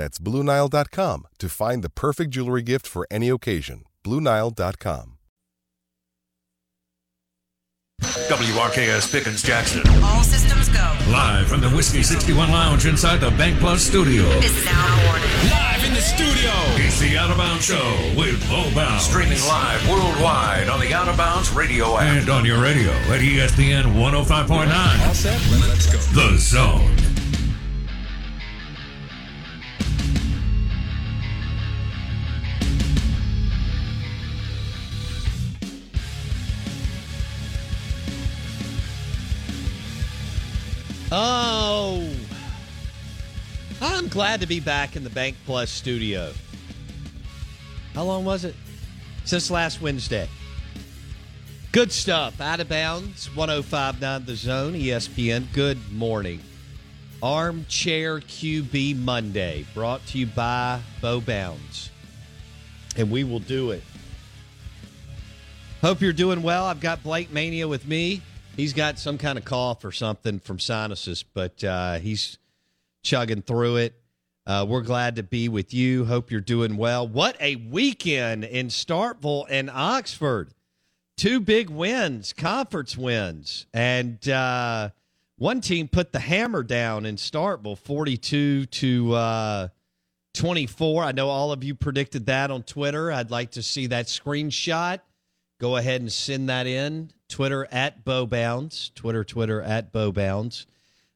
That's BlueNile.com to find the perfect jewelry gift for any occasion. BlueNile.com. WRKS Pickens Jackson. All systems go. Live from the Whiskey 61 Lounge inside the Bank Plus studio. This is Al Warning. Live in the studio. It's the Out of Bounds Show with Bo Bounds. Streaming live worldwide on the Out of Bounds radio app. And on your radio at ESPN 105.9. All set? Let's go. The Zone. Oh, I'm glad to be back in the Bank Plus studio. How long was it? Since last Wednesday. Good stuff. Out of bounds, 1059 The Zone, ESPN. Good morning. Armchair QB Monday, brought to you by Bo Bounds. And we will do it. Hope you're doing well. I've got Blake Mania with me. He's got some kind of cough or something from sinuses, but uh, he's chugging through it. Uh, we're glad to be with you. Hope you're doing well. What a weekend in Starkville and Oxford. Two big wins, conference wins. And uh, one team put the hammer down in Starkville 42 to uh, 24. I know all of you predicted that on Twitter. I'd like to see that screenshot. Go ahead and send that in. Twitter at Bowbounds. Twitter, Twitter at Bowbounds.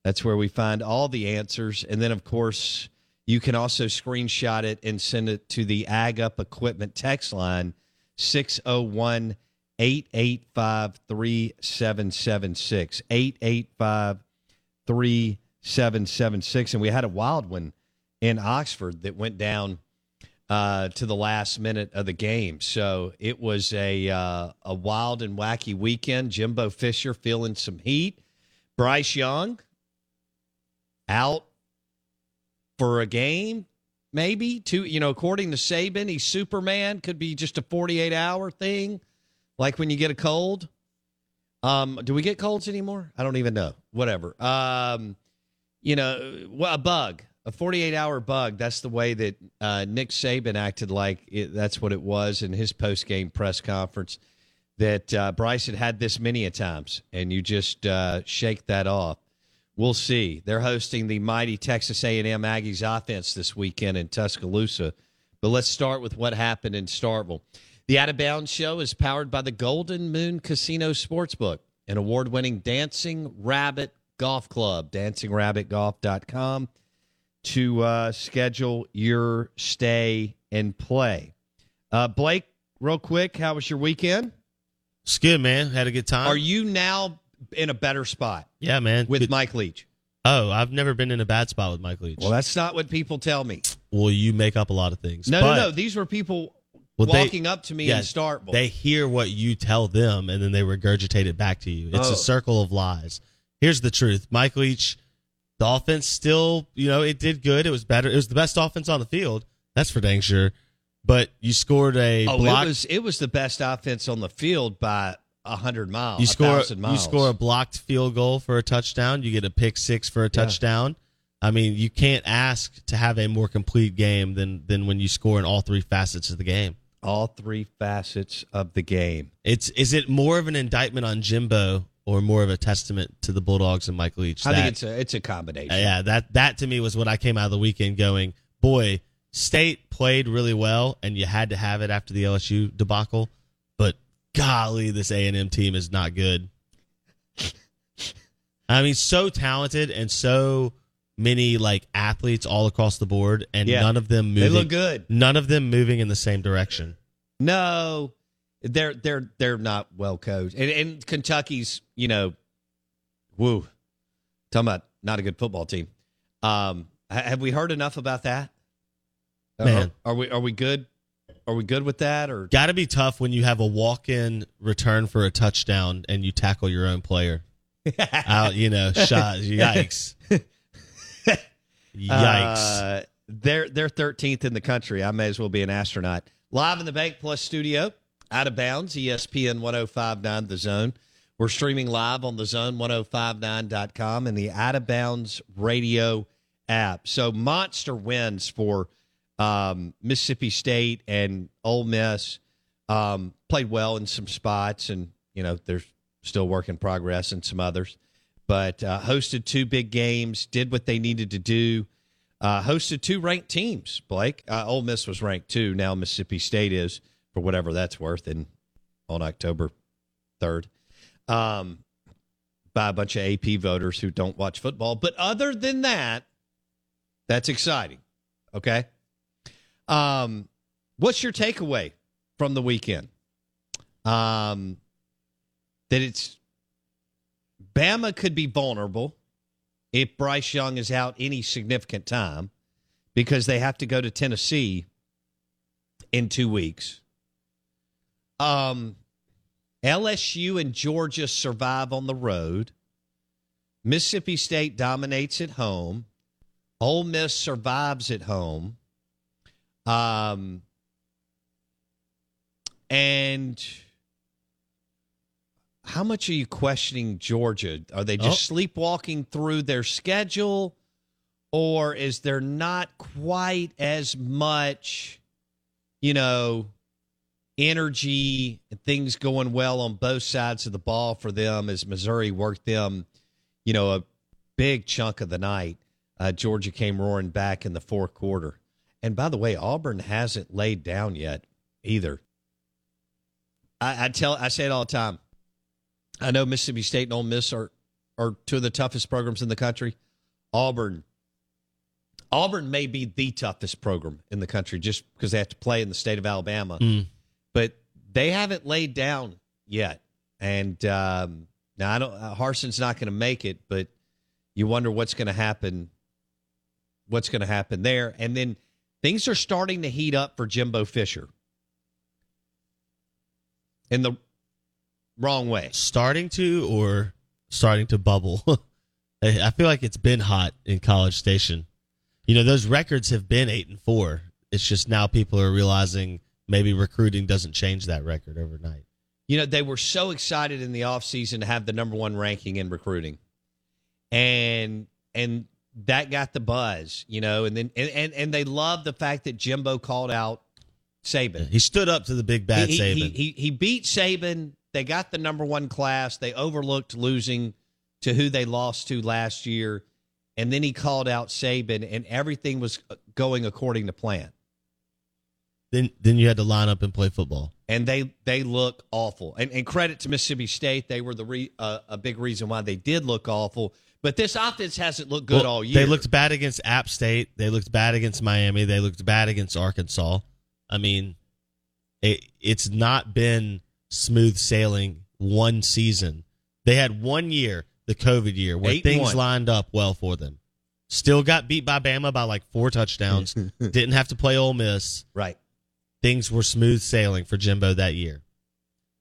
That's where we find all the answers. And then, of course, you can also screenshot it and send it to the Ag Up Equipment text line 601 885 3776. 885 3776. And we had a wild one in Oxford that went down uh, to the last minute of the game. So it was a uh, a wild and wacky weekend. Jimbo Fisher feeling some heat. Bryce Young out for a game, maybe two. You know, according to Saban, he's Superman. Could be just a forty eight hour thing, like when you get a cold. Um, do we get colds anymore? I don't even know. Whatever. Um, you know, a bug a 48 hour bug. That's the way that uh, Nick Saban acted like it, that's what it was in his post game press conference. That uh, Bryce had had this many a times, and you just uh, shake that off. We'll see. They're hosting the mighty Texas A&M Aggies offense this weekend in Tuscaloosa. But let's start with what happened in Starkville. The Out of Bounds show is powered by the Golden Moon Casino Sportsbook, an award winning Dancing Rabbit Golf Club, dancingrabbitgolf.com to uh, schedule your stay and play. Uh, Blake, real quick, how was your weekend? It's good, man. Had a good time. Are you now in a better spot yeah, man. with Good- Mike Leach? Oh, I've never been in a bad spot with Mike Leach. Well, that's not what people tell me. well, you make up a lot of things. No, But- no, no. These were people Well, they- walking up to me yeah, in Starkville. They hear what you tell them, and then they regurgitate it back to you. It's Oh. a circle of lies. Here's the truth: Mike Leach, the offense still, you know, it did good. It was better. It was the best offense on the field. That's for dang sure. but you scored a Oh, block. it was it was the best offense on the field by a hundred miles. you score thousand you score a blocked field goal for a touchdown. You get a pick six for a touchdown. I mean, you can't ask to have a more complete game than than when you score in all three facets of the game. all three facets of the game. It's is it more of an indictment on Jimbo or more of a testament to the Bulldogs and Mike Leach? I that- think it's a it's a combination. Uh, yeah, that that to me was what I came out of the weekend going, boy, State played really well, and you had to have it after the LSU debacle, but golly, this A and M team is not good. I mean, so talented and so many like athletes all across the board, and Yeah. none of them moving, They look good. None of them moving in the same direction. No, they're they're they're not well coached. And, and Kentucky's, you know, woo, talking about not a good football team. Um, have we heard enough about that? Man. are, are we are we good? Are we good with that? Or Got to be tough when you have a walk-in return for a touchdown and you tackle your own player. Out, you know, shot. Yikes! Yikes! Uh, they're they're 13th in the country. I may as well be an astronaut. Live in the Bank Plus studio, out of bounds, ESPN 1059 The Zone. We're streaming live on the zone1059.com and the Out of Bounds radio app. So monster wins for um, Mississippi State and Ole Miss. Um, played well in some spots, and you know there's still work in progress in some others. But uh, hosted two big games, did what they needed to do. Uh, hosted two ranked teams. Blake, uh, Ole Miss was ranked two. Now Mississippi State is for whatever that's worth. In on October third, um, by a bunch of AP voters who don't watch football. But other than that, that's exciting. Okay. Um, what's your takeaway from the weekend? Um, that it's Bama could be vulnerable if Bryce Young is out any significant time because they have to go to Tennessee in two weeks. Um, LSU and Georgia survive on the road. Mississippi State dominates at home. Ole Miss survives at home. Um, and how much are you questioning Georgia? Are they just Oh. sleepwalking through their schedule, or is there not quite as much, you know, energy and things going well on both sides of the ball for them as Missouri worked them, you know, a big chunk of the night? Uh, Georgia came roaring back in the fourth quarter. And by the way, Auburn hasn't laid down yet either. I, I tell, I say it all the time. I know Mississippi State and Ole Miss are are two of the toughest programs in the country. Auburn, Auburn may be the toughest program in the country just because they have to play in the state of Alabama, Mm. But they haven't laid down yet. And um, now I don't. Uh, Harsin's not going to make it, but you wonder what's going to happen. What's going to happen there? And then things are starting to heat up for Jimbo Fisher in the wrong way. starting to or starting to bubble. I I feel like it's been hot in College Station. You know, those records have been eight and four. It's just now people are realizing maybe recruiting doesn't change that record overnight. You know, they were so excited in the offseason to have the number one ranking in recruiting. And and that got the buzz, you know, and then and, and, and they loved the fact that Jimbo called out Saban. He stood up to the big bad he, Saban. He, he, he beat Saban. They got the number one class. They overlooked losing to who they lost to last year. And then he called out Saban, and everything was going according to plan. Then then you had to line up and play football. and they they look awful. And, and credit to Mississippi State, they were the re, uh, a big reason why they did look awful. But this offense hasn't looked good Well, all year. They looked bad against App State. They looked bad against Miami. They looked bad against Arkansas. I mean, it, it's not been smooth sailing one season. They had one year, the COVID year, where Eight things lined up well for them. Still got beat by Bama by like four touchdowns. Didn't have to play Ole Miss. right. Things were smooth sailing for Jimbo that year.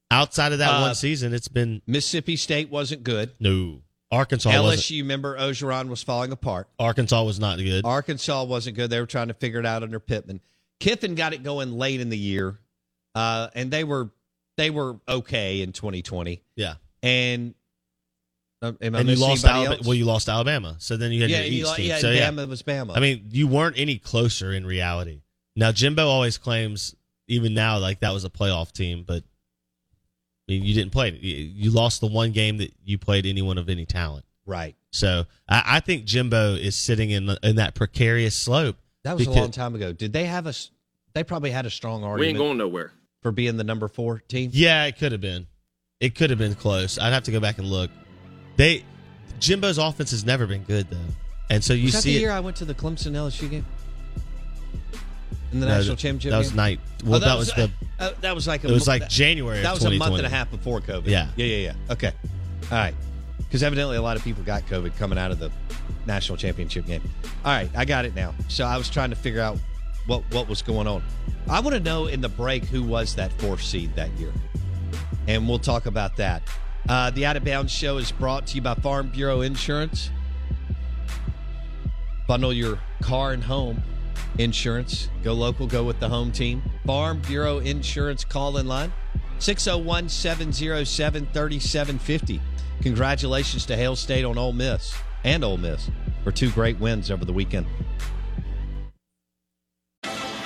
Outside of that Uh, one season, it's been Mississippi State wasn't good. no. Arkansas wasn't. LSU, remember, Orgeron was falling apart. Arkansas was not good. Arkansas wasn't good. They were trying to figure it out under Pittman. Kiffin got it going late in the year, uh, and they were they were okay in 2020. Yeah. And uh, am I and you lost Alabama. else? Well, you lost Alabama, so then you had yeah, your East lo- team. yeah, so yeah, Bama was Bama. I mean, you weren't any closer in reality. Now Jimbo always claims, even now, like that was a playoff team, but I mean, you didn't play. it. You you lost the one game that you played anyone of any talent. right. So I, I think Jimbo is sitting in in that precarious slope. That was because- a long time ago. Did they have a? They probably had a strong argument. We ain't going nowhere. for being the number four team. Yeah, it could have been. It could have been close. I'd have to go back and look. They Jimbo's offense has never been good though, and so you was that see the it. year I went to the Clemson LSU game in the No, national that- championship? That was game? night. Oh, Well, that, was the. uh, that was like a It was like January. That was a month and a half before COVID. Yeah. yeah, yeah, yeah. Okay, all right. Because evidently a lot of people got COVID coming out of the national championship game. All right, I got it now. So I was trying to figure out what what was going on. I want to know in the break who was that fourth seed that year, and we'll talk about that. Uh, the Out of Bounds show is brought to you by Farm Bureau Insurance. Bundle your car and home insurance. Go local, go with the home team. Farm Bureau Insurance call in line 601 707 3750. Congratulations to Hail State on Ole Miss and Ole Miss for two great wins over the weekend.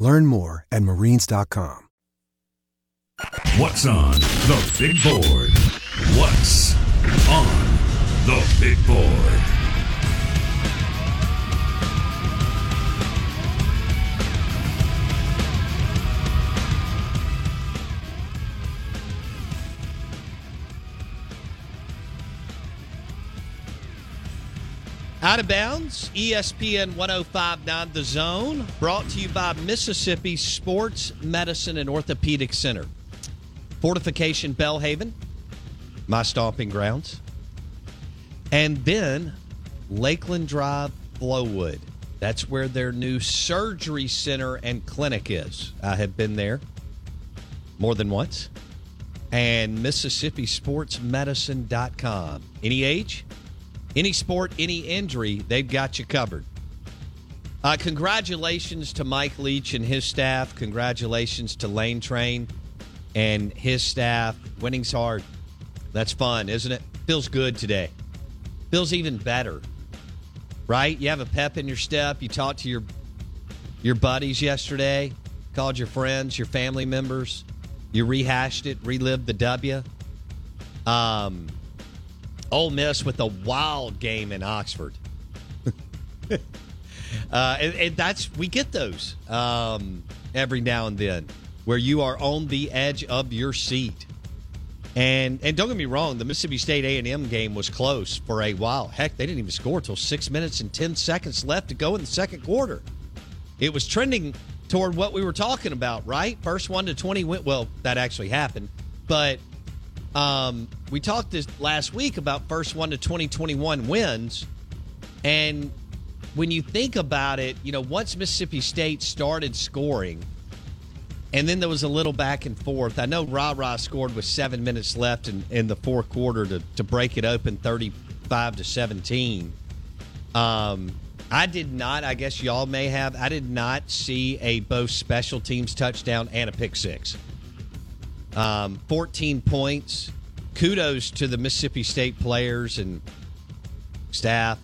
Learn more at marines.com. What's on the big board? What's on the big board? Out of bounds, ESPN 1059 The Zone, brought to you by Mississippi Sports Medicine and Orthopedic Center. Fortification Belhaven, my stomping grounds. And then Lakeland Drive, Flowwood. That's where their new surgery center and clinic is. I have been there more than once. And MississippiSportsMedicine.com. Any age? Any sport, any injury, they've got you covered. Uh, congratulations to Mike Leach and his staff. Congratulations to Lane Train and his staff. Winning's hard. That's fun, isn't it? Feels good today. Feels even better, right? You have a pep in your step. You talked to your your buddies yesterday, called your friends, your family members. You rehashed it, relived the W. Um, Ole Miss with a wild game in Oxford. uh, and, and that's we get those um, every now and then, where you are on the edge of your seat. And and don't get me wrong, the Mississippi State A and M game was close for a while. Heck, they didn't even score until six minutes and ten seconds left to go in the second quarter. It was trending toward what we were talking about, right? First one to twenty went. Well, that actually happened, but um, we talked this last week about first one to 2021 wins. And when you think about it, you know, once Mississippi State started scoring, and then there was a little back and forth. I know Ra Ra scored with seven minutes left in, in the fourth quarter to, to break it open 35 to 17. Um, I did not, I guess y'all may have, I did not see a both special teams touchdown and a pick six um, 14 points. Kudos to the Mississippi State players and staff.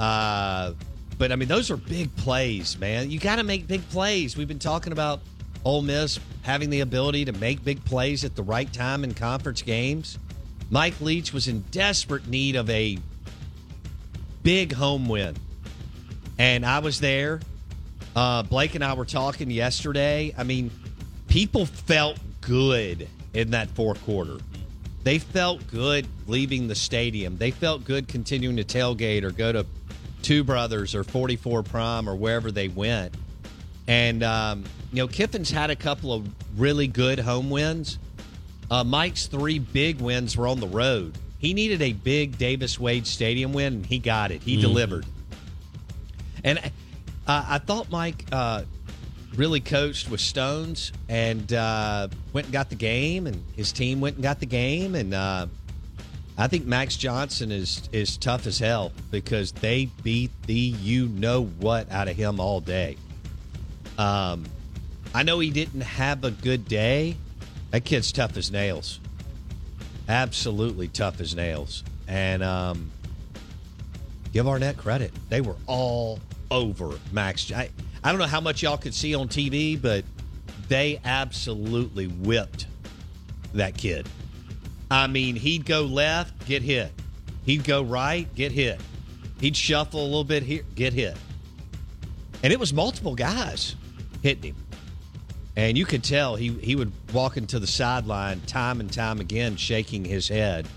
Uh, but I mean, those are big plays, man. You got to make big plays. We've been talking about Ole Miss having the ability to make big plays at the right time in conference games. Mike Leach was in desperate need of a big home win. And I was there. Uh, Blake and I were talking yesterday. I mean, people felt good in that fourth quarter. They felt good leaving the stadium. They felt good continuing to tailgate or go to Two Brothers or 44 Prime or wherever they went. And, um, you know, Kiffin's had a couple of really good home wins. Uh, Mike's three big wins were on the road. He needed a big Davis Wade Stadium win, and he got it. He Mhm. delivered. And uh, I thought Mike uh, really coached with Stones and uh, went and got the game, and his team went and got the game. And uh, I think Max Johnson is is tough as hell because they beat the you know what out of him all day. Um, I know he didn't have a good day. That kid's tough as nails. Absolutely tough as nails. And um, give Arnett credit. They were all over Max. I, I don't know how much y'all could see on TV, but they absolutely whipped that kid. I mean, he'd go left, get hit. He'd go right, get hit. He'd shuffle a little bit here, get hit. And it was multiple guys hitting him. And you could tell he, he would walk into the sideline time and time again, shaking his head.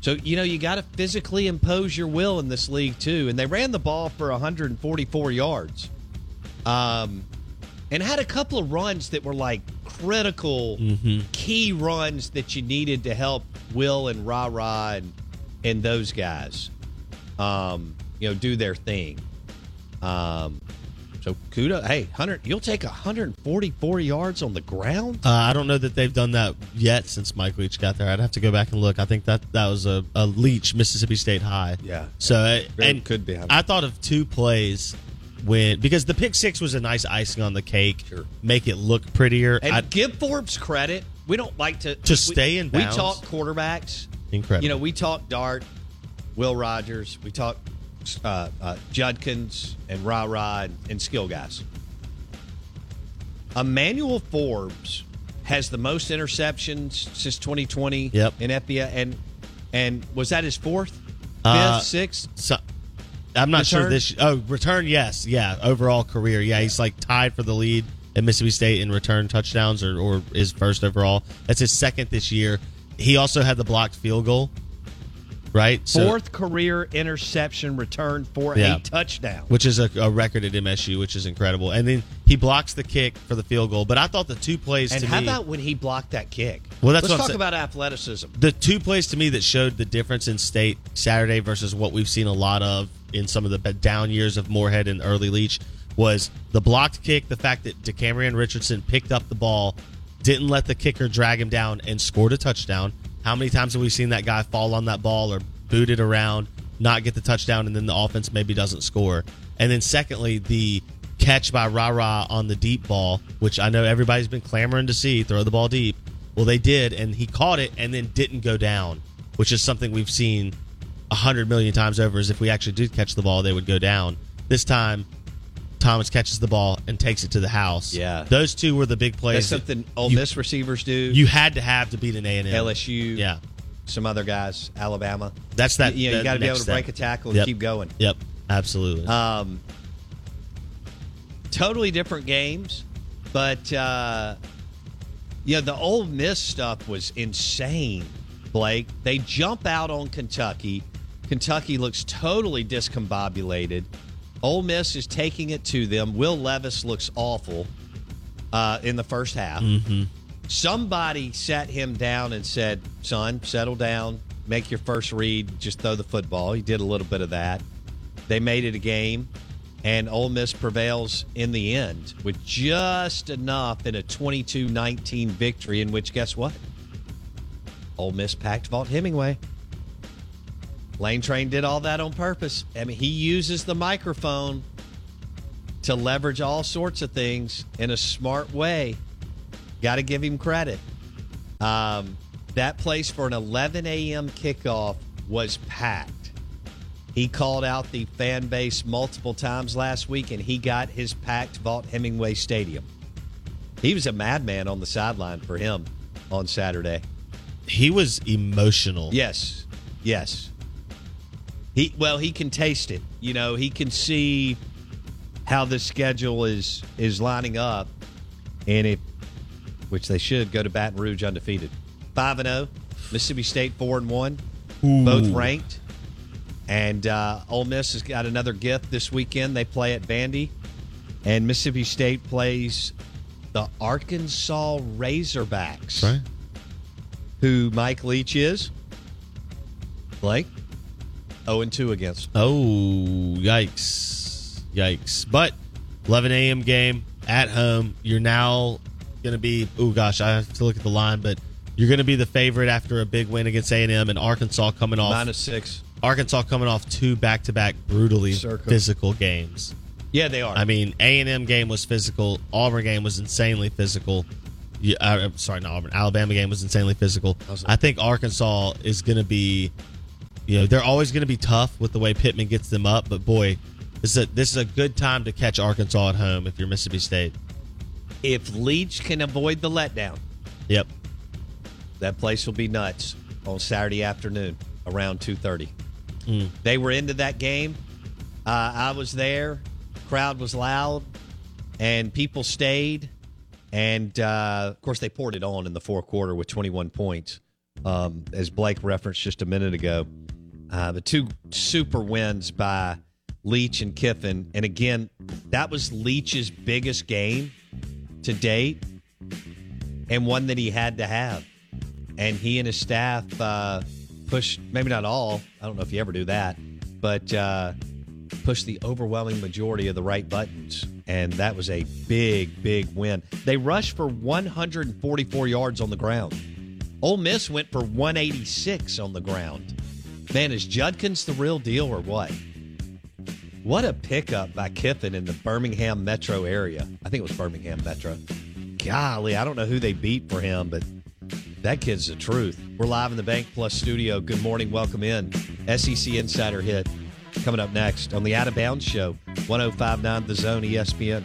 So, you know, you got to physically impose your will in this league, too. And they ran the ball for 144 yards. Um, and had a couple of runs that were like critical, key runs that you needed to help Will and Ra Ra and, and those guys, um, you know, do their thing. Um, so kudos. Hey, 100, you'll take 144 yards on the ground? Uh, I don't know that they've done that yet since Mike Leach got there. I'd have to go back and look. I think that that was a, a Leach Mississippi State high. Yeah. So Very and could be. I thought of two plays when because the pick six was a nice icing on the cake. Sure. Make it look prettier. And I, give Forbes credit. We don't like to To we- stay in Bounds. We talk quarterbacks. incredible. You know, we talk Dart, Will Rogers. We talk uh, uh, Judkins and Ra Ra and, and skill guys. Emmanuel Forbes has the most interceptions since 2020 Yep. in FBS, and and was that his fourth, fifth, Uh, sixth? So, I'm not sure this. Oh, return, yes, yeah. Overall career, yeah, he's like tied for the lead at Mississippi State in return touchdowns, or or is first overall. That's his second this year. He also had the blocked field goal, right? So- Fourth career interception return for Yeah. a touchdown. which is a, a record at MSU, which is incredible. And then he blocks the kick for the field goal. But I thought the two plays And how me, about when he blocked that kick? Well, that's Let's talk about athleticism. the two plays to me that showed the difference in state Saturday versus what we've seen a lot of in some of the down years of Moorhead and early Leach was the blocked kick, the fact that DeCamerion Richardson picked up the ball, didn't let the kicker drag him down, and scored a touchdown. How many times have we seen that guy fall on that ball or boot it around, not get the touchdown, and then the offense maybe doesn't score? And then secondly, the catch by Ra Ra on the deep ball, which I know everybody's been clamoring to see, throw the ball deep. Well, they did, and he caught it and then didn't go down, which is something we've seen hundred million times over. Is if we actually did catch the ball, they would go down. This time, Thomas catches the ball and takes it to the house. Yeah. those two were the big That's plays. that something Ole you, Miss receivers do. you had to have to beat an A and M. LSU, Yeah, some other guys, Alabama. that's that. you know, you got to be able to break step. a tackle and Yep. keep going. Yep, absolutely. Um, totally different games, but uh, yeah, the Ole Miss stuff was insane. Blake, they jump out on Kentucky. Kentucky looks totally discombobulated. Ole Miss is taking it to them. Will Levis looks awful uh, in the first half. Mm-hmm. Somebody sat him down and said, "Son, settle down. Make your first read. Just throw the football." He did a little bit of that. They made it a game, and Ole Miss prevails in the end with just enough in a 22-19 victory. In which, guess what? Ole Miss packed Vaught-Hemingway. Lane Train did all that on purpose. I mean, he uses the microphone to leverage all sorts of things in a smart way. Got to give him credit. Um, that place for an 11 a.m. kickoff was packed. He called out the fan base multiple times last week, and he got his packed Vaught-Hemingway Stadium. He was a madman on the sideline for him on Saturday. He was emotional. Yes, yes. He well, he can taste it. You know, he can see how the schedule is is lining up, and if which they should go to Baton Rouge undefeated, five and zero. Mississippi State four and one, both ranked. And uh, Ole Miss has got another gift this weekend. They play at Vandy, and Mississippi State plays the Arkansas Razorbacks, Right. who Mike Leach is. Blake, zero and two against. Oh, yikes. Yikes. But 11 a.m. game at home. You're now going to be, oh gosh, I have to look at the line, but you're going to be the favorite after a big win against A&M and Arkansas coming off. Minus six. Arkansas coming off two back-to-back brutally physical games. Yeah, they are. I mean, A&M game was physical. Auburn game was insanely physical. Yeah, uh, I'm sorry, not Auburn. Alabama game was insanely physical. I think Arkansas is going to be, you know, they're always going to be tough with the way Pittman gets them up. But boy, this is a, this is a good time to catch Arkansas at home if you're Mississippi State. if Leach can avoid the letdown, Yep. that place will be nuts on Saturday afternoon around two thirty. Mm. They were into that game. Uh, I was there. Crowd was loud, and people stayed. And uh, of course, they poured it on in the fourth quarter with 21 points, um, as Blake referenced just a minute ago. Uh, the two super wins by Leach and Kiffin, and again, that was Leach's biggest game to date, and one that he had to have. And he and his staff uh, pushed, maybe not all, I don't know if you ever do that, but uh, pushed the overwhelming majority of the right buttons. And that was a big, big win. They rushed for 144 yards on the ground. Ole Miss went for 186 on the ground. Man, is Judkins the real deal or what? What a pickup by Kiffin in the Birmingham metro area. I think it was Birmingham metro. Golly, I don't know who they beat for him, but that kid's the truth. We're live in the Bank Plus studio. Good morning. Welcome in. SEC Insider Hit coming up next on the Out of Bounds Show, 1059 The Zone ESPN.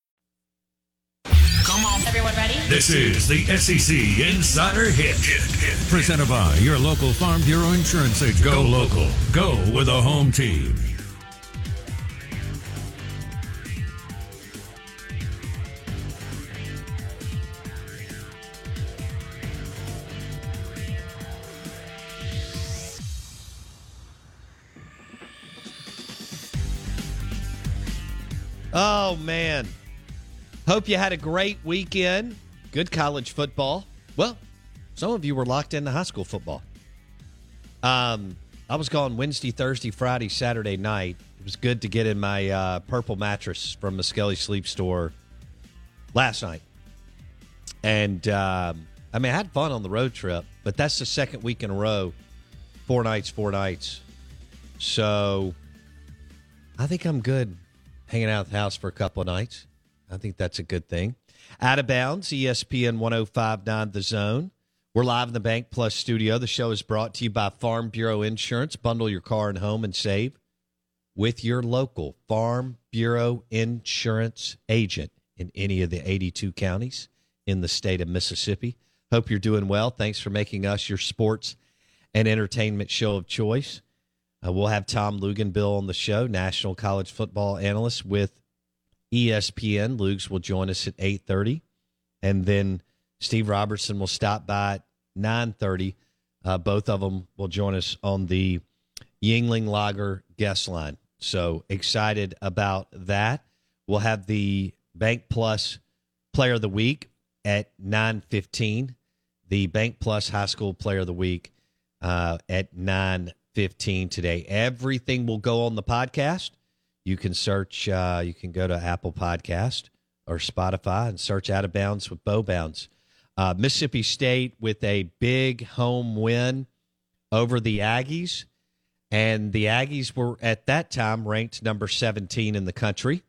This is the SEC Insider Hit. Presented by your local Farm Bureau Insurance agent. Go local. Go with a home team. Oh, man. Hope you had a great weekend. Good college football. Well, some of you were locked into high school football. Um, I was gone Wednesday, Thursday, Friday, Saturday night. It was good to get in my uh, purple mattress from Muskelly Sleep Store last night. And um, I mean, I had fun on the road trip, but that's the second week in a row. Four nights, four nights. So I think I'm good hanging out at the house for a couple of nights. I think that's a good thing. Out of bounds, ESPN 1059 The Zone. We're live in the Bank Plus studio. The show is brought to you by Farm Bureau Insurance. Bundle your car and home and save with your local Farm Bureau Insurance agent in any of the 82 counties in the state of Mississippi. Hope you're doing well. Thanks for making us your sports and entertainment show of choice. Uh, we'll have Tom Luginbill on the show, national college football analyst with ESPN. Lugs will join us at 8.30. And then Steve Robertson will stop by at 9.30. Uh, both of them will join us on the Yuengling Lager guest line. So excited about that. We'll have the Bank Plus Player of the Week at 9.15. The Bank Plus High School Player of the Week uh, at 9.15 today. Everything will go on the podcast. You can search, uh, you can go to Apple Podcast or Spotify and search Out of Bounds with Bo Bounds. Uh, Mississippi State with a big home win over the Aggies. And the Aggies were at that time ranked number 17 in the country.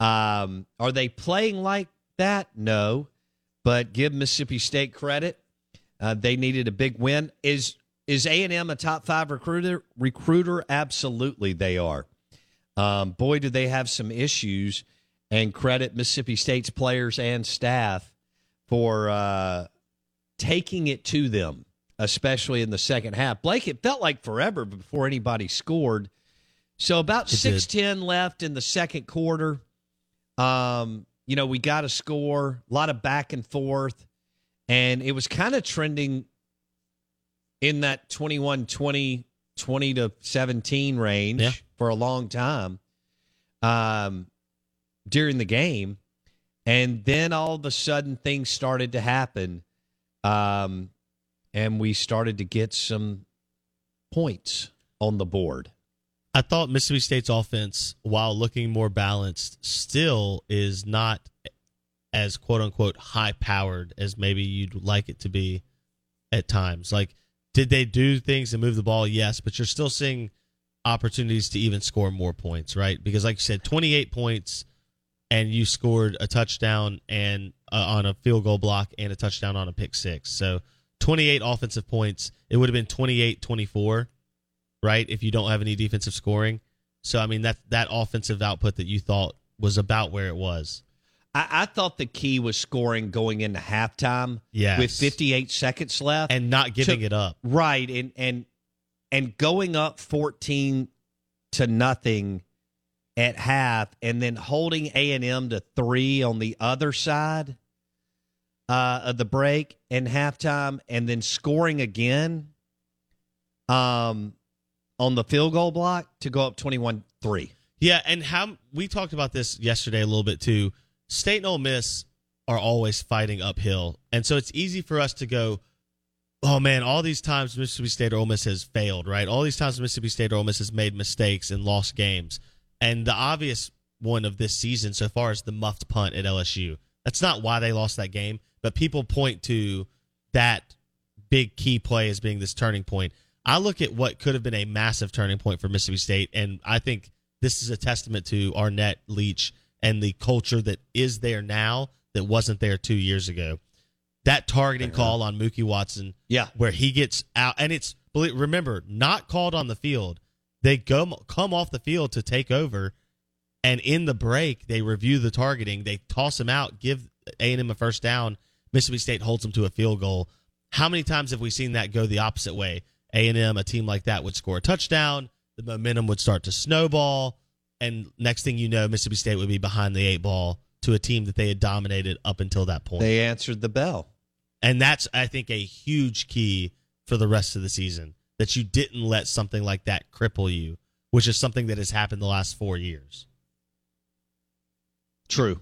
Um, are they playing like that? No. But give Mississippi State credit. Uh, they needed a big win. Is is A and M a top five recruiter? Recruiter, absolutely they are. Um, boy, do they have some issues. And credit Mississippi State's players and staff for uh, taking it to them, especially in the second half. Blake, it felt like forever before anybody scored. So about six ten left in the second quarter. Um, you know, we got a score, a lot of back and forth, and it was kind of trending in that 21 20, 20 to 17 range Yeah. For a long time um, during the game. And then all of a sudden things started to happen. Um, and we started to get some points on the board. I thought Mississippi State's offense, while looking more balanced, still is not as quote unquote high powered as maybe you'd like it to be at times. Like, did they do things and move the ball? Yes, but you're still seeing opportunities to even score more points, right? Because, like you said, 28 points and you scored a touchdown and uh, on a field goal block and a touchdown on a pick six. So 28 offensive points. It would have been 28 24, right? If you don't have any defensive scoring. So, I mean, that, that offensive output that you thought was about where it was. I, I thought the key was scoring going into halftime Yes. with 58 seconds left And not giving To- it up. Right, and and and going up 14 to nothing at half and then holding A&M to 3 on the other side uh, of the break and halftime and then scoring again um on the field goal block to go up 21-3. Yeah, and how we talked about this yesterday a little bit too. State and Ole Miss are always fighting uphill, and so it's easy for us to go, "Oh man, all these times Mississippi State or Ole Miss has failed, right? All these times Mississippi State or Ole Miss has made mistakes and lost games." And the obvious one of this season so far is the muffed punt at LSU. That's not why they lost that game, but people point to that big key play as being this turning point. I look at what could have been a massive turning point for Mississippi State, and I think this is a testament to Arnett Leach and the culture that is there now that wasn't there two years ago. That targeting call on Mookie Watson, Yeah. where he gets out, and it's remember not called on the field. They go come off the field to take over, and in the break they review the targeting. They toss him out, give A and M a first down. Mississippi State holds them to a field goal. How many times have we seen that go the opposite way? A and M, a team like that, would score a touchdown. The momentum would start to snowball, and next thing you know, Mississippi State would be behind the eight ball to a team that they had dominated up until that point. They answered the bell. And that's, I think, a huge key for the rest of the season that you didn't let something like that cripple you, which is something that has happened the last four years. True.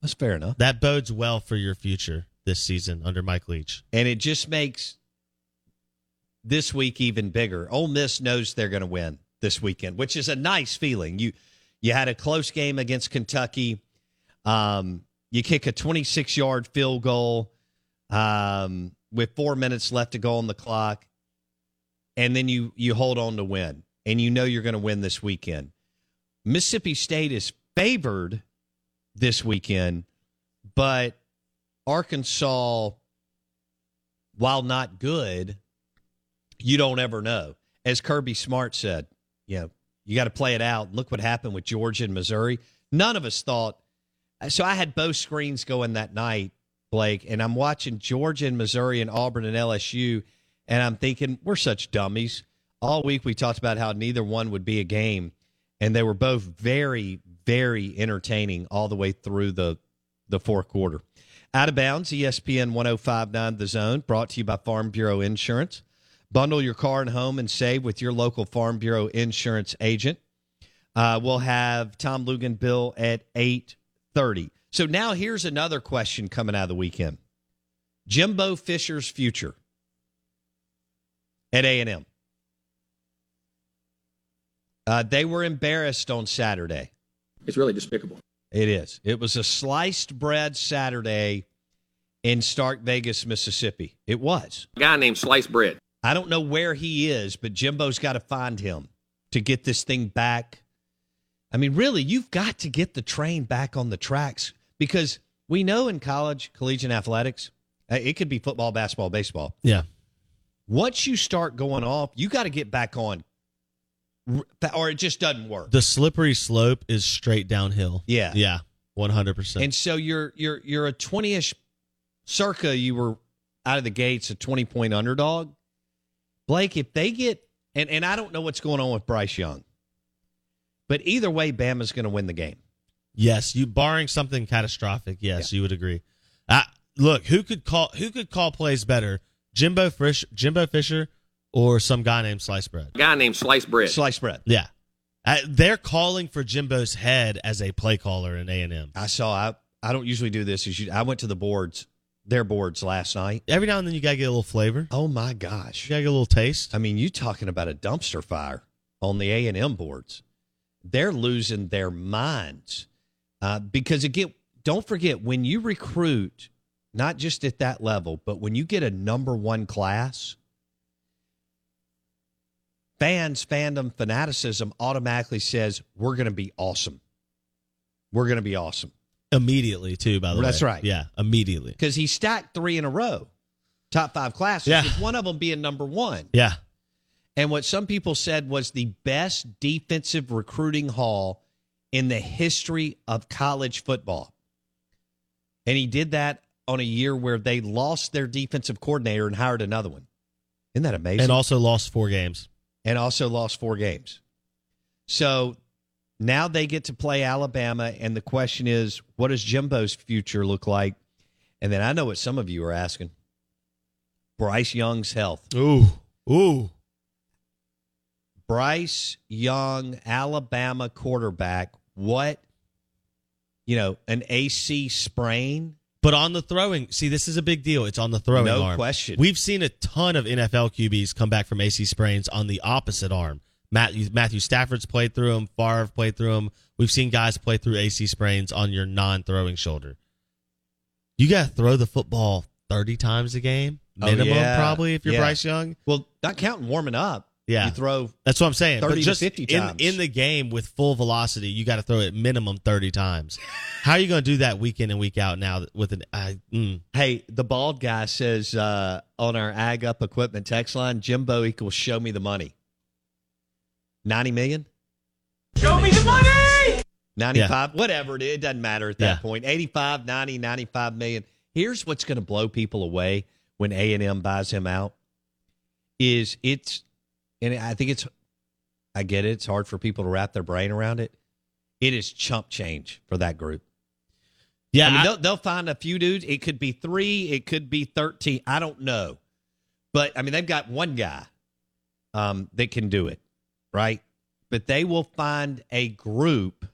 That's fair enough. That bodes well for your future this season under Mike Leach. and it just makes this week even bigger. Ole Miss knows they're going to win this weekend, which is a nice feeling. You you had a close game against Kentucky. Um, you kick a 26 yard field goal um, with four minutes left to go on the clock, and then you you hold on to win, and you know you're going to win this weekend. Mississippi State is favored this weekend, but Arkansas, while not good, you don't ever know. As Kirby Smart said, you know, you got to play it out. Look what happened with Georgia and Missouri. None of us thought. So I had both screens going that night, Blake, and I'm watching Georgia and Missouri and Auburn and LSU, and I'm thinking we're such dummies. all week we talked about how neither one would be a game, and they were both very, very entertaining all the way through the the fourth quarter. Out of bounds, ESPN 1059 The Zone, brought to you by Farm Bureau Insurance. Bundle your car and home and save with your local Farm Bureau Insurance agent. Uh, we'll have Tom Luginbill at 830. So now here's another question coming out of the weekend. Jimbo Fisher's future at A&M. Uh, they were embarrassed on Saturday. It's really despicable. It is. It was a sliced bread Saturday in Stark Vegas, Mississippi. It was. A guy named Sliced Bread. I don't know where he is, but Jimbo's got to find him to get this thing back. I mean, really, you've got to get the train back on the tracks because we know in college, collegiate athletics, uh, it could be football, basketball, baseball. Yeah. Once you start going off, you got to get back on, or it just doesn't work. The slippery slope is straight downhill. Yeah. Yeah. 100%. And so you're you're you're a twenty ish, circa you were out of the gates a twenty point underdog. Blake, if they get and and I don't know what's going on with Bryce Young, but either way, Bama's going to win the game. Yes, you barring something catastrophic. Yes, you would agree. Uh, look, who could call who could call plays better, Jimbo Fish, Jimbo Fisher, or some guy named Slice Bread? A guy named Sliced Bread. Slice bread. Yeah, uh, they're calling for Jimbo's head as a play caller in A and M. I saw. I I don't usually do this. Is you, I went to the boards, their boards last night. Every now and then you gotta get a little flavor. Oh my gosh! You gotta get a little taste. I mean, you talking about a dumpster fire on the A and M boards? They're losing their minds uh, because again, don't forget when you recruit, not just at that level, but when you get a number one class, fans, fandom, fanaticism automatically says we're going to be awesome. We're going to be awesome Immediately too. By the way, That's right. Yeah, immediately. because he stacked three in a row, top five classes, Yeah. with one of them being number one. Yeah, and what some people said was the best defensive recruiting haul in the history of college football. And he did that on a year where they lost their defensive coordinator and hired another one. Isn't that amazing? and also lost four games. and also lost four games. So now they get to play Alabama, and the question is, what does Jimbo's future look like? And then I know what some of you are asking: Bryce Young's health. Ooh, ooh. Bryce Young, Alabama quarterback. What, you know, an AC sprain? But on the throwing, see, this is a big deal. It's on the throwing No arm. question. We've seen a ton of NFL QBs come back from AC sprains on the opposite arm. Matthew, Matthew Stafford's played through them. Favre played through them. We've seen guys play through AC sprains on your non-throwing shoulder. You got to throw the football 30 times a game, Oh, minimum yeah. probably if you're Yeah. Bryce Young. Well, not counting warming up. Yeah. You throw That's what I'm saying. 30 but to 50 in, times. in the game with full velocity, you got to throw it minimum 30 times. How are you going to do that week in and week out now with an I, mm. Hey, the bald guy says uh, on our Ag Up Equipment text line, Jimbo equals show me the money. 90 million? Show me the money! 95, whatever it is, it doesn't matter at that Yeah. point. 85, 90, 95 million. Here's what's going to blow people away when A&M buys him out is it's and I think it's I get it, it's hard for people to wrap their brain around it. It is chump change for that group. Yeah, I mean, I- they'll, they'll find a few dudes. It could be three. It could be 13. I don't know. But, I mean, they've got one guy um, that can do it, right? But they will find a group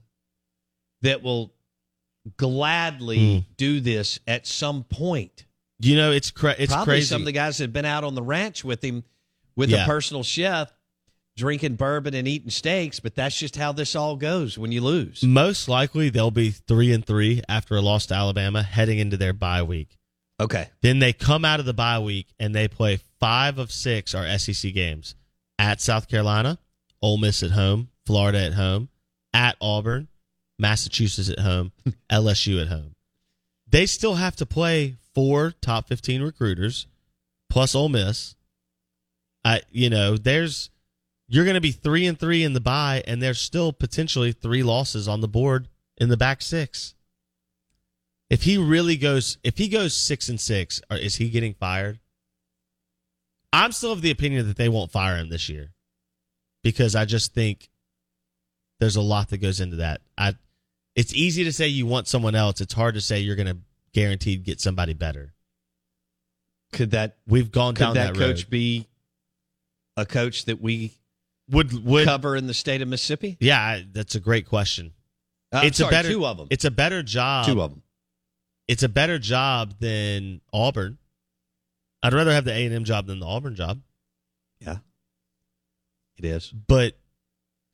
that will gladly do this at some point. you know, it's cra- it's Probably crazy. some of the guys that have been out on the ranch with him with Yeah. a personal chef drinking bourbon and eating steaks, but that's just how this all goes when you lose. Most likely, they'll be three and three after a loss to Alabama, heading into their bye week. Okay. Then they come out of the bye week and they play five of six are SEC games at South Carolina, Ole Miss at home, Florida at home, at Auburn, Massachusetts at home, LSU at home. They still have to play four top fifteen recruiters plus Ole Miss. I, you know, there's you're going to be three and three in the bye, and there's still potentially three losses on the board in the back six. If he really goes, if he goes six and six, is he getting fired? I'm still of the opinion that they won't fire him this year. because I just think there's a lot that goes into that. I it's easy to say you want someone else. It's hard to say you're going to guaranteed get somebody better. Could that we've gone could down that, that, coach road. be a coach that we would would cover in the state of Mississippi? Yeah, I- that's a great question. Uh, it's sorry, a better two of them. It's a better job. Two of them. It's a better job than Auburn. I'd rather have the A and M job than the Auburn job. Yeah, it is. But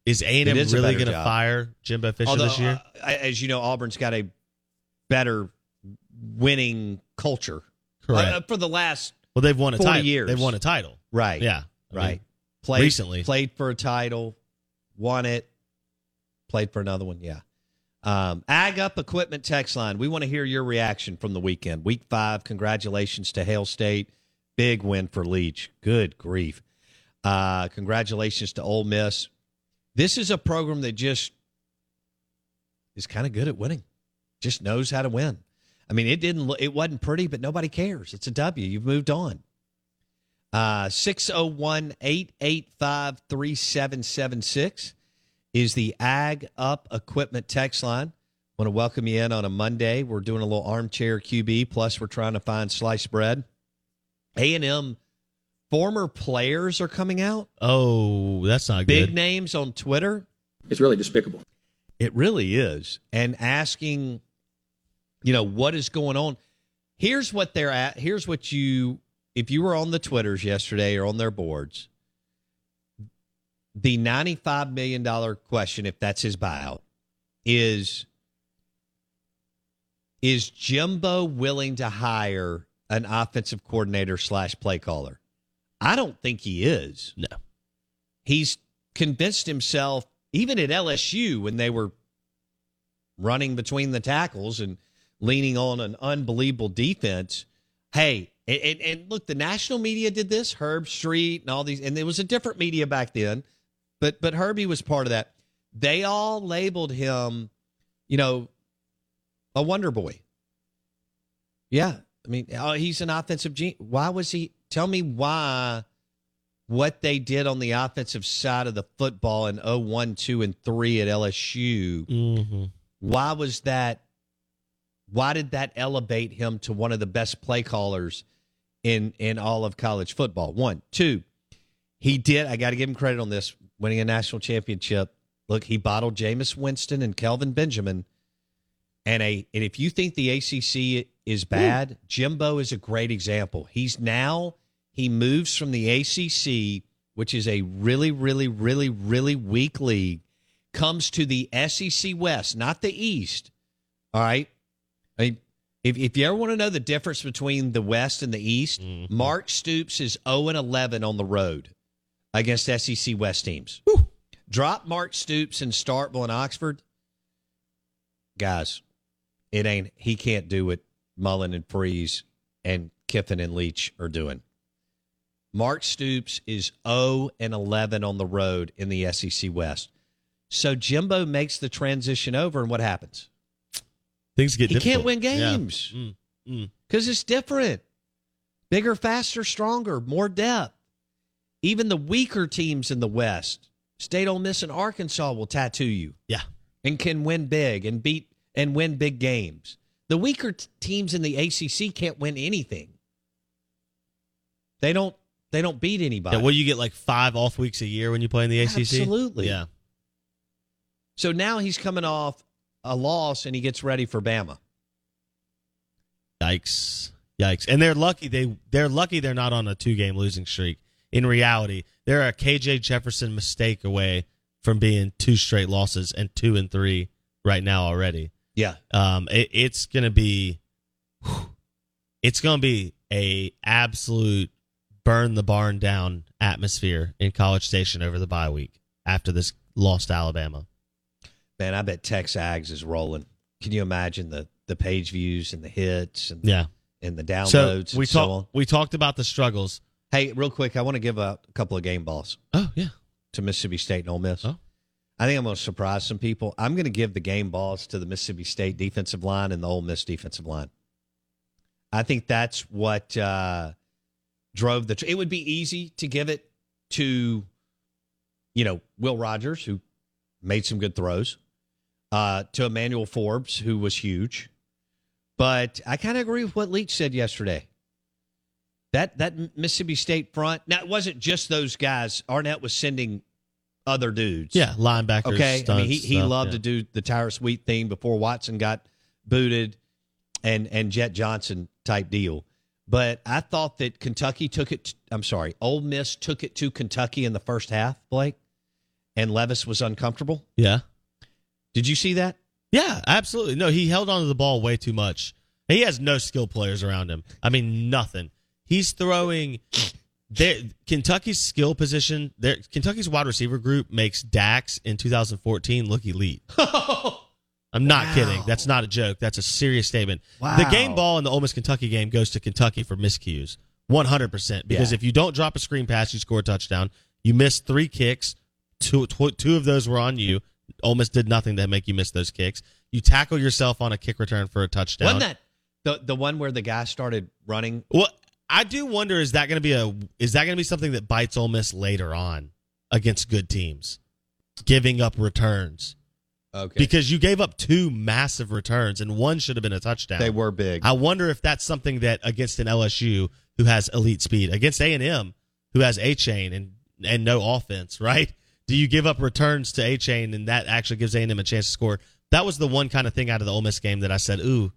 is A and M It is a really going to fire Jimbo Fisher Although, this year? uh, as you know, Auburn's got a better winning culture. Correct. Uh, for the last well, they've won a title. years. They've won a title. right. Yeah. I mean, right. Played recently. played for a title, won it, played for another one. Yeah. Um, Ag Up Equipment Text Line. We want to hear your reaction from the weekend. Week five. Congratulations to Hail State. Big win for Leach. Good grief. Uh, congratulations to Ole Miss. This is a program that just is kind of good at winning. Just knows how to win. I mean, it didn't. It wasn't pretty, but nobody cares. It's a W. You've moved on. Uh, 601 885 3776 is the Ag Up Equipment text line. Want to welcome you in on a Monday. We're doing a little armchair QB, plus we're trying to find sliced bread. A&M former players are coming out. Oh, that's not Big good. Big names on Twitter. It's really despicable. It really is. And asking, you know, what is going on. Here's what they're at. Here's what you, if you were on the Twitters yesterday or on their boards, the $95 million question, if that's his buyout, is is Jimbo willing to hire an offensive coordinator slash play caller? I don't think he is. No. He's convinced himself, even at LSU when they were running between the tackles and leaning on an unbelievable defense. Hey, and, and, and look, the national media did this, Herbstreit and all these, and there was a different media back then, but but Herbie was part of that. They all labeled him, you know, a wonder boy. Yeah, I mean, oh, he's an offensive genius. Why was he? Tell me why what they did on the offensive side of the football in 01, 2, and 3 at LSU. Mm-hmm. Why was that? Why did that elevate him to one of the best play callers in in all of college football? One, two. He did. I got to give him credit on this, winning a national championship. Look, he bottled Jameis Winston and Kelvin Benjamin. And a and if you think the ACC is bad, Jimbo is a great example. He's now he moves from the ACC, which is a really, really, really, really weak league, comes to the SEC West, not the East. All right. I mean, if, if you ever want to know the difference between the West and the East, mm-hmm. Mark Stoops is 0 and 11 on the road against SEC West teams. Drop Mark Stoops and Starkville and Oxford. Guys, it ain't, he can't do what Mullen and Freeze and Kiffin and Leach are doing. Mark Stoops is 0 and 11 on the road in the SEC West. So Jimbo makes the transition over, and what happens? Things get He can't difficult. win Yeah. games Mm, mm. because it's different. Bigger, faster, stronger, more depth. Even the weaker teams in the West, State Ole Miss and Arkansas will tattoo you. Yeah. And can win big and beat and win big games. The weaker t- teams in the ACC can't win anything. They don't they don't beat anybody. Yeah, well, you get like five off weeks a year when you play in the ACC. Absolutely. Yeah. So now he's coming off a loss and he gets ready for Bama. Yikes. Yikes. And they're lucky they they're lucky they're not on a two game losing streak. In reality, they're a KJ Jefferson mistake away from being two straight losses and two and three right now already. Yeah. Um it, it's gonna be it's gonna be a absolute burn the barn down atmosphere in College Station over the bye week after this lost Alabama. Man, I bet Tex Ags is rolling. Can you imagine the the page views and the hits and Yeah. and the So downloads we and so talked we talked about the struggles. Hey, real quick, I want to give a couple of game balls Oh yeah. to Mississippi State and Ole Miss. Oh. I think I'm going to surprise some people. I'm going to give the game balls to the Mississippi State defensive line and the Ole Miss defensive line. I think that's what uh, drove the. It would be easy to give it to you know, Will Rogers, who made some good throws, uh, to Emmanuel Forbes, who was huge. But I kind of agree with what Leach said yesterday. That that Mississippi State front. Now it wasn't just those guys. Arnett was sending other dudes. Yeah, linebackers. Okay, I mean he, he stuff, loved yeah. to do the Tyrus Wheat thing before Watson got booted, and and Jett Johnson type deal. But I thought that Kentucky took it. I'm sorry, Ole Miss took it to Kentucky in the first half, Blake, and Levis was uncomfortable. Yeah. Did you see that? Yeah, absolutely. No, he held onto the ball way too much. He has no skill players around him. I mean, nothing. He's throwing. Kentucky's skill position, their, Kentucky's wide receiver group makes Dax in 2014 look elite. I'm not kidding. That's not a joke. That's a serious statement. Wow. The game ball in the Ole Miss Kentucky game goes to Kentucky for miscues. 100%. Because Yeah. if you don't drop a screen pass, you score a touchdown. You miss three kicks. Two, tw- two of those were on you. Ole Miss did nothing to make you miss those kicks. You tackle yourself on a kick return for a touchdown. Wasn't that the the one where the guy started running? Well, I do wonder is that going to be a is that going to be something that bites Ole Miss later on against good teams, giving up returns Okay, because you gave up two massive returns and one should have been a touchdown. they were big. I wonder if that's something that against an LSU who has elite speed against A and M who has A chain and and no offense, right? Do you give up returns to A chain and that actually gives A and a chance to score? That was the one kind of thing out of the Ole Miss game that I said, ooh,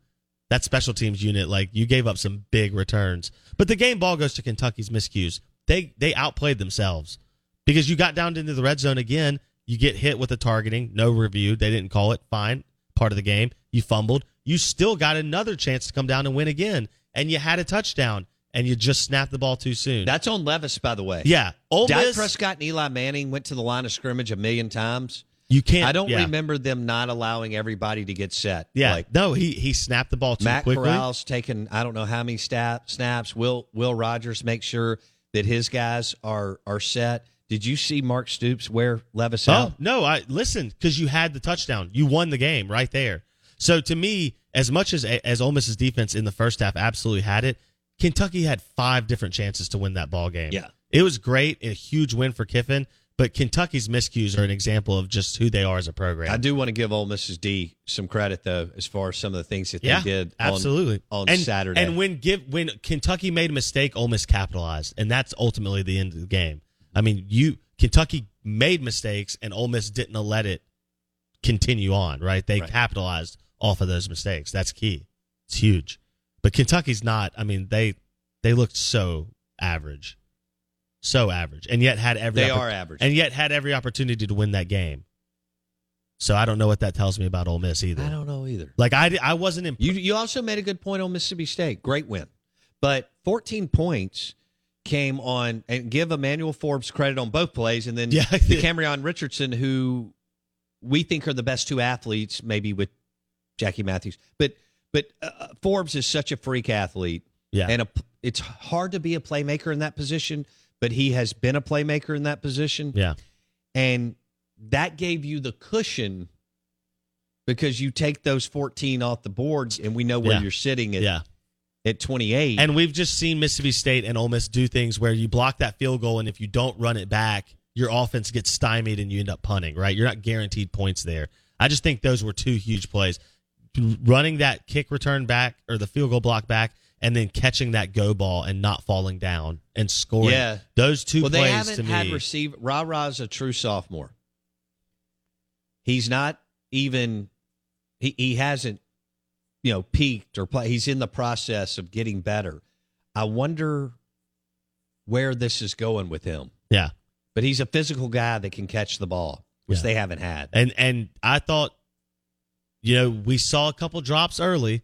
that special teams unit, like you gave up some big returns. But the game ball goes to Kentucky's miscues. They they outplayed themselves because you got down into the red zone again. You get hit with a targeting, no review. They didn't call it. Fine, part of the game. You fumbled. You still got another chance to come down and win again, and you had a touchdown, and you just snapped the ball too soon. That's on Levis, by the way. yeah, Ole Dak Miss. Prescott and Eli Manning went to the line of scrimmage a million times. you can't. I don't yeah. remember them not allowing everybody to get set. Yeah, like no, he he snapped the ball too Matt quickly. Corral's taken I don't know how many snaps. Will Will Rogers make sure that his guys are are set. Did you see Mark Stoops wear Levis Oh out? no! I listen because you had the touchdown. You won the game right there. So to me, as much as as Ole Miss's defense in the first half absolutely had it, Kentucky had five different chances to win that ball game. Yeah. it was great, a huge win for Kiffin. But Kentucky's miscues are an example of just who they are as a program. I do want to give Ole Miss's D some credit though, as far as some of the things that yeah, they did. on- absolutely on, and, Saturday. And when give when Kentucky made a mistake, Ole Miss capitalized, and that's ultimately the end of the game. I mean, you Kentucky made mistakes, and Ole Miss didn't let it continue on. Right? They Right. capitalized off of those mistakes. That's key. It's huge. But Kentucky's not. I mean, they they looked so average, so average, and yet had every They are average. and yet had every opportunity to win that game. So I don't know what that tells me about Ole Miss either. I don't know either. Like I, I wasn't imp- You you also made a good point on Mississippi State. Great win. But 14 points came on and give Emmanuel Forbes credit on both plays and then Yeah. the Cameron Richardson who we think are the best two athletes maybe with Jackie Matthews. But but uh, Forbes is such a freak athlete. Yeah. And a, it's hard to be a playmaker in that position, but he has been a playmaker in that position yeah. and that gave you the cushion because you take those 14 off the boards and we know where Yeah. you're sitting at, Yeah. at 28 And we've just seen Mississippi State and Ole Miss do things where you block that field goal, and if you don't run it back, your offense gets stymied and you end up punting, right? You're not guaranteed points there. I just think those were two huge plays. Running that kick return back or the field goal block back, and then catching that go ball and not falling down and scoring. Yeah. Those two well they plays haven't to had me. receive Rara's a true sophomore he's not even he, he hasn't you know peaked or play he's in the process of getting better i wonder where this is going with him yeah. but he's a physical guy that can catch the ball which Yeah. they haven't had And and I thought, you know, we saw a couple drops early,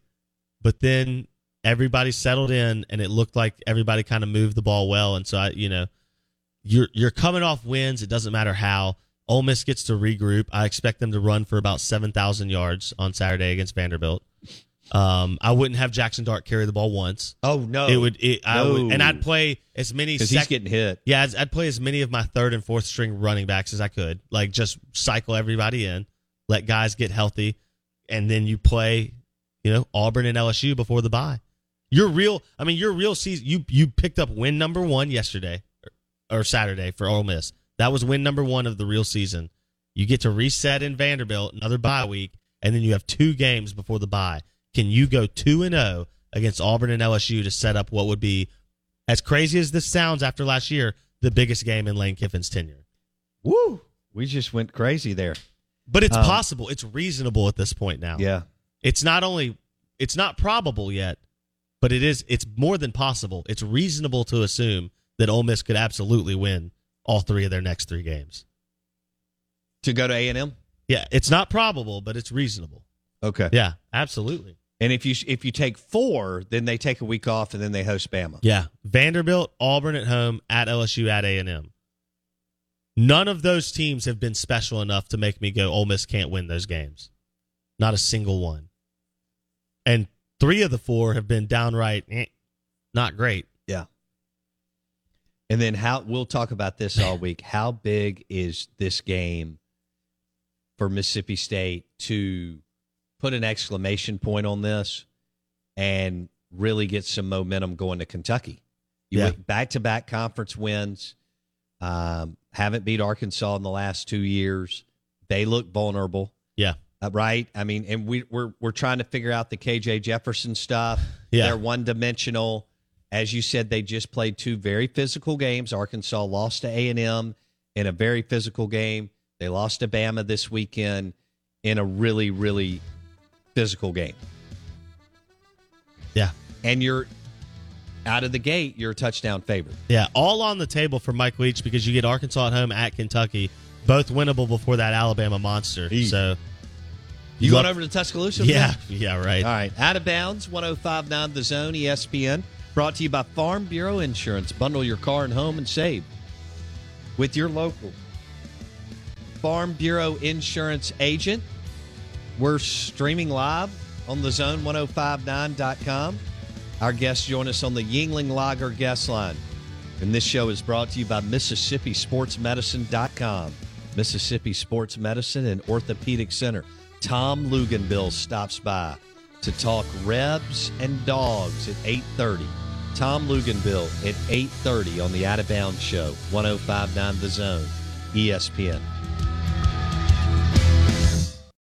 but then everybody settled in, and it looked like everybody kind of moved the ball well. And so I, you know, you're you're coming off wins. It doesn't matter how. Ole Miss gets to regroup. I expect them to run for about seven thousand yards on Saturday against Vanderbilt. Um, I wouldn't have Jackson Dart carry the ball once. oh no It would, it, I would, and I'd play as many because he's getting hit yeah, I'd, I'd play as many of my third and fourth string running backs as I could. Like just cycle everybody in, let guys get healthy, and then you play, you know, Auburn and LSU before the bye. Your real, I mean, your real season. You you picked up win number one yesterday or, Saturday for Ole Miss. That was win number one of the real season. You get to reset in Vanderbilt, another bye week, and then you have two games before the bye. Can you go two and zero against Auburn and LSU to set up what would be, as crazy as this sounds after last year, the biggest game in Lane Kiffin's tenure? Woo! We just went crazy there. But it's Um, possible. It's reasonable at this point now. Yeah. It's not only it's not probable yet, but it is it's more than possible. It's reasonable to assume that Ole Miss could absolutely win all three of their next three games. To go to A and M. Yeah, it's not probable, but it's reasonable. Okay. Yeah, absolutely. And if you if you take four, then they take a week off and then they host Bama. Yeah, Vanderbilt, Auburn at home, at LSU, at A and M. None of those teams have been special enough to make me go, Ole Miss can't win those games. Not a single one. And three of the four have been downright eh, not great. Yeah. And then how we'll talk about this all week. How big is this game for Mississippi State to put an exclamation point on this and really get some momentum going to Kentucky? You Yeah. back to back conference wins. Um, haven't beat Arkansas in the last two years. They look vulnerable. Yeah. Uh, right? I mean, and we, we're we're trying to figure out the KJ Jefferson stuff. Yeah. They're one dimensional. As you said, they just played two very physical games. Arkansas lost to A and M in a very physical game. They lost to Bama this weekend in a really, really physical game. Yeah. And you're out of the gate, you're a touchdown favorite. Yeah, all on the table for Mike Leach because you get Arkansas at home at Kentucky, both winnable before that Alabama monster. So You going over to Tuscaloosa? Yeah, yeah, right. All right. Out of bounds, 1059 The Zone, ESPN. Brought to you by Farm Bureau Insurance. Bundle your car and home and save with your local Farm Bureau Insurance agent. We're streaming live on the zone1059.com. Our guests join us on the Yuengling Lager guest line. And this show is brought to you by Mississippi Sports Medicine.com. Mississippi Sports Medicine and Orthopedic Center. Tom Luginbill stops by to talk Rebs and Dogs at 8:30. Tom Luginbill at 8:30 on the Out of Bounds Show, 105.9 The Zone, ESPN.